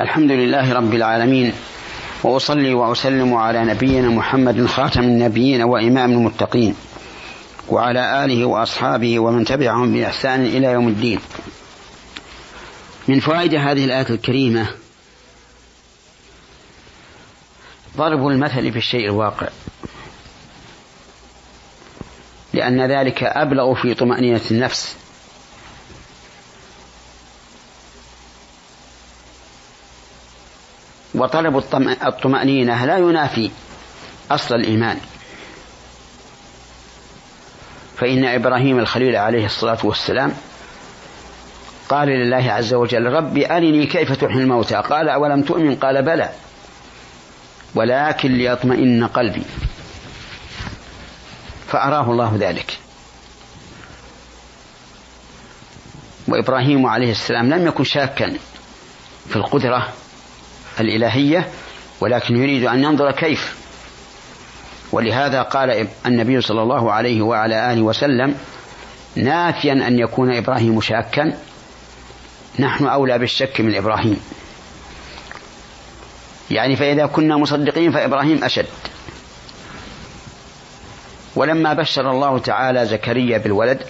الحمد لله رب العالمين وأصلي وأسلم على نبينا محمد خاتم النبيين وإمام المتقين وعلى آله وأصحابه ومن تبعهم بإحسان إلى يوم الدين. من فوائد هذه الآية الكريمة ضرب المثل في الشيء الواقع لأن ذلك أبلغ في طمأنينة النفس. وطلب الطمأنينة لا ينافي أصل الإيمان. فإن إبراهيم الخليل عليه الصلاة والسلام قال لله عز وجل ربي أرني كيف تحيي الموتى. قال أولم تؤمن؟ قال بلى ولكن ليطمئن قلبي. فأراه الله ذلك. وإبراهيم عليه السلام لم يكن شاكا في القدرة الإلهية ولكن يريد أن ينظر كيف. ولهذا قال النبي صلى الله عليه وعلى آله وسلم نافيا أن يكون إبراهيم شاكا نحن أولى بالشك من إبراهيم. يعني فإذا كنا مصدقين فإبراهيم أشد. ولما بشر الله تعالى زكريا بالولد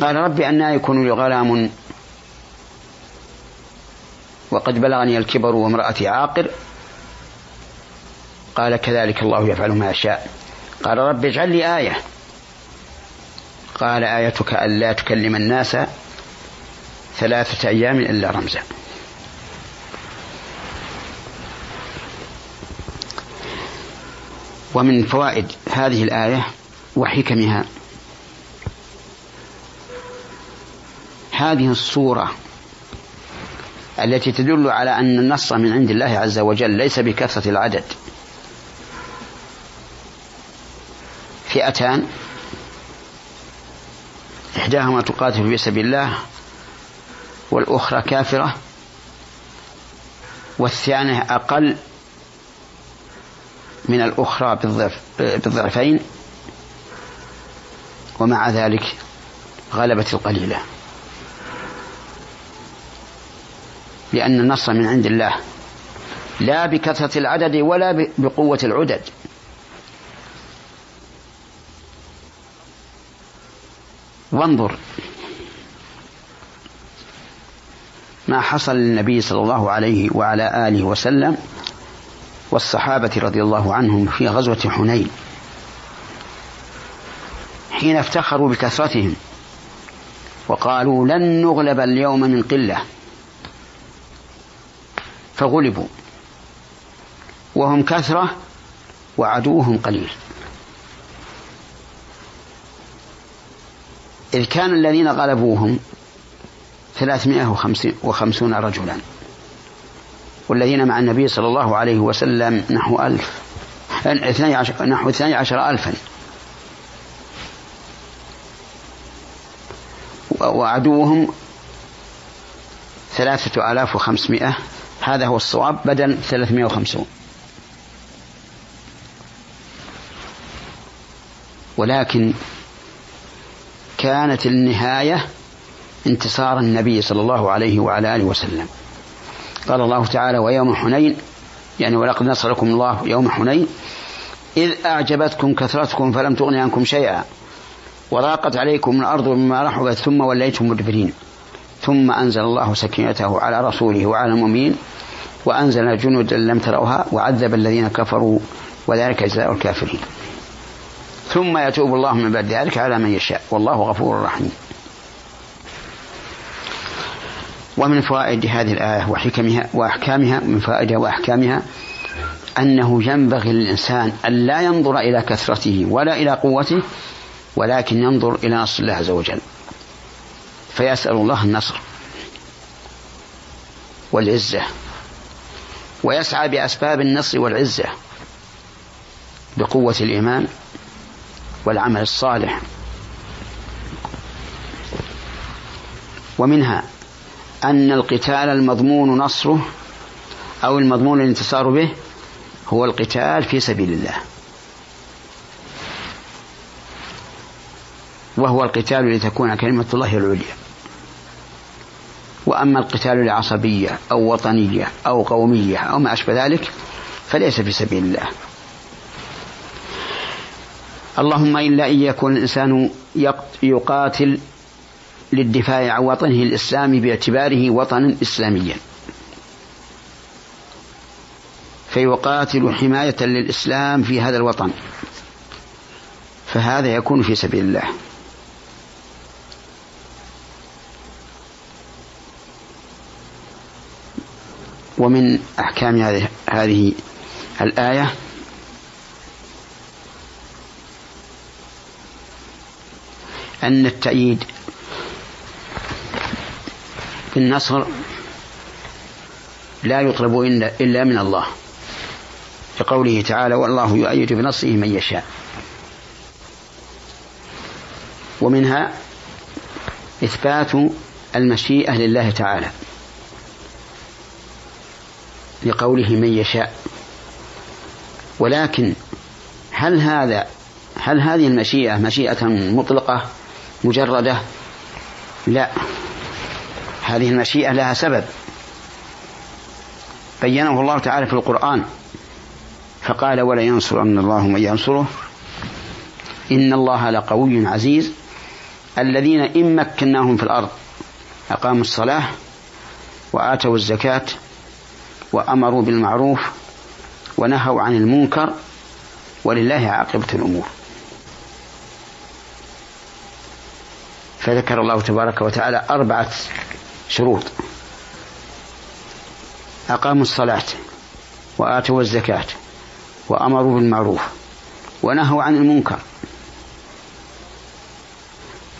قال رب أنا يكون لي غلام وقد بلغني الكبر وامرأتي عاقر. قال كذلك الله يفعل ما يشاء. قال رب اجعل لي آية. قال آيتك ألا تكلم الناس ثلاثة أيام إلا رمزا. ومن فوائد هذه الآية وحكمها هذه الصورة التي تدل على أن النص من عند الله عز وجل ليس بكثرة العدد. فئتان. إحداهما تقاتل في سبيل الله والأخرى كافرة والثانية أقل من الأخرى بالضعفين ومع ذلك غلبت القليلة. لأن النص من عند الله. لا بكثرة العدد ولا بقوة العدد. وانظر ما حصل للنبي صلى الله عليه وعلى آله وسلم والصحابة رضي الله عنهم في غزوة حنين. حين افتخروا بكثرتهم وقالوا لن نغلب اليوم من قلة. فغلبوا. وهم كثرة وعدوهم قليل. إذ كان الذين غلبوهم ثلاثمائة وخمسون رجلا والذين مع النبي صلى الله عليه وسلم نحو ألف نحو اثني عشر ألفا. وعدوهم ثلاثة آلاف وخمسمائة هذا هو الصواب بدل 350 ولكن كانت النهاية انتصار النبي صلى الله عليه وعلى آله وسلم. قال الله تعالى ويوم حنين يعني ولقد نصركم الله يوم حنين إذ أعجبتكم كثرتكم فلم تغن عنكم شيئا. وضاقت عليكم الأرض بما رحبت ثم وليتم مدبرين. ثم أنزل الله سكينته على رسوله وعلى المؤمنين. وأنزل جنودا لم تروها وعذب الذين كفروا وذلك جزاء الكافرين. ثم يتوب الله من بعد ذلك على من يشاء. والله غفور رحيم. ومن فوائد هذه الآية وحكمها وأحكامها من فائدة وأحكامها أنه ينبغي للإنسان أن لا ينظر إلى كثرته ولا إلى قوته ولكن ينظر إلى نصر الله عز وجل. فيسأل الله النصر والعزة. ويسعى بأسباب النصر والعزة بقوة الإيمان والعمل الصالح. ومنها أن القتال المضمون نصره أو المضمون الانتصار به هو القتال في سبيل الله. وهو القتال لتكون كلمة الله العليا. وأما القتال لعصبية أو وطنية أو قومية أو ما أشبه ذلك فليس في سبيل الله. اللهم إلا أن يكون الإنسان يقاتل للدفاع عن وطنه الإسلامي باعتباره وطنا إسلاميا. فيقاتل حماية للإسلام في هذا الوطن. فهذا يكون في سبيل الله. ومن أحكام هذه هذه الآية أن التأييد بالنصر لا يطلب إلا من الله. لقوله تعالى والله يؤيد بنصره من يشاء. ومنها إثبات المشيئة لله تعالى. لقوله من يشاء. ولكن هل هذا هل هذه المشيئة مشيئة مطلقة مجردة؟ لا. هذه المشيئة لها سبب. بينه الله تعالى في القرآن. فقال ولا ينصرن الله من ينصره. إن الله لقوي عزيز. الذين إن مكناهم في الأرض أقاموا الصلاة وآتوا الزكاة وأمروا بالمعروف ونهوا عن المنكر ولله عاقبة الأمور. فذكر الله تبارك وتعالى أربعة شروط. أقاموا الصلاة وآتوا الزكاة وأمروا بالمعروف ونهوا عن المنكر.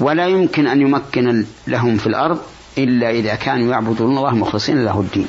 ولا يمكن أن يمكن لهم في الأرض إلا إذا كانوا يعبدون الله مخلصين له الدين.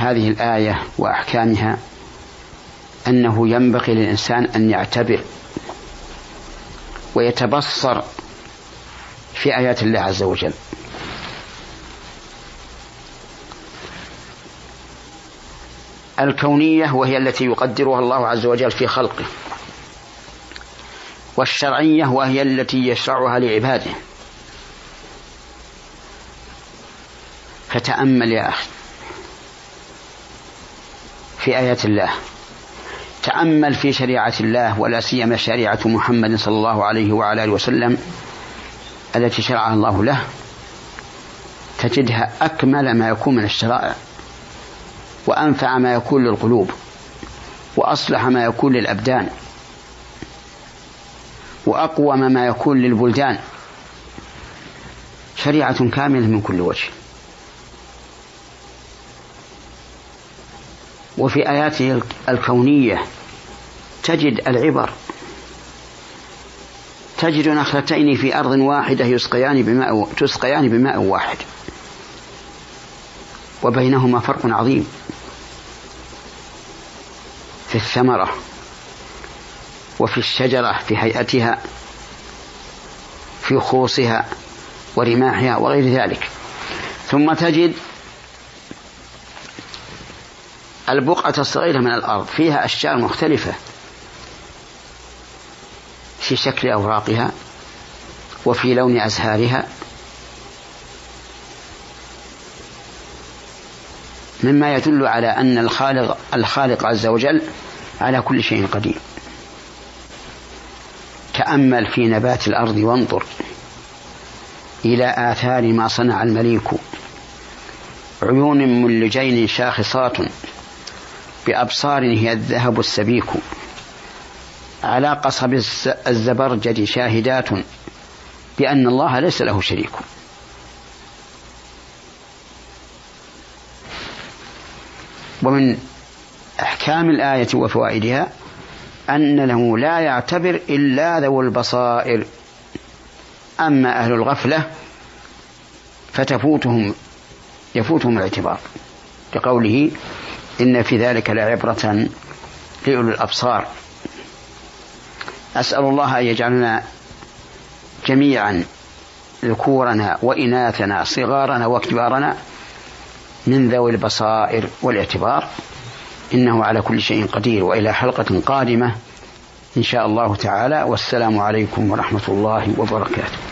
هذه الآية وأحكامها أنه ينبغي للإنسان أن يعتبر ويتبصر في آيات الله عز وجل. الكونية وهي التي يقدرها الله عز وجل في خلقه. والشرعية وهي التي يشرعها لعباده. فتأمل يا أخي. في آيات الله. تأمل في شريعة الله ولا سيما شريعة محمد صلى الله عليه وعلى آله وسلم التي شرعها الله له تجدها أكمل ما يكون من الشرائع وأنفع ما يكون للقلوب وأصلح ما يكون للأبدان وأقوم ما يكون للبلدان. شريعة كاملة من كل وجه. وفي آياته الكونية تجد العبر. تجد نخلتين في أرض واحدة يسقيان بماء تسقيان بماء واحد. وبينهما فرق عظيم. في الثمرة وفي الشجرة في هيئتها في خوصها ورماحها وغير ذلك. ثم تجد البقعة الصغيرة من الأرض فيها أشجار مختلفة في شكل أوراقها وفي لون أزهارها. مما يدل على أن الخالق الخالق عز وجل على كل شيء قدير. تأمل في نبات الأرض وانظر إلى آثار ما صنع المليك. عيون ملجين شاخصات بأبصار هي الذهب السبيك. على قصب الزبرجد شاهدات بأن الله ليس له شريك. ومن أحكام الآية وفوائدها أن له لا يعتبر إلا ذو البصائر. أما أهل الغفلة فتفوتهم يفوتهم الاعتبار. لقوله إن في ذلك لعبرة لأولي الأبصار. أسأل الله أن يجعلنا جميعا ذكورنا وإناثنا صغارنا وكبارنا من ذوي البصائر والاعتبار. إنه على كل شيء قدير وإلى حلقة قادمة إن شاء الله تعالى. والسلام عليكم ورحمة الله وبركاته.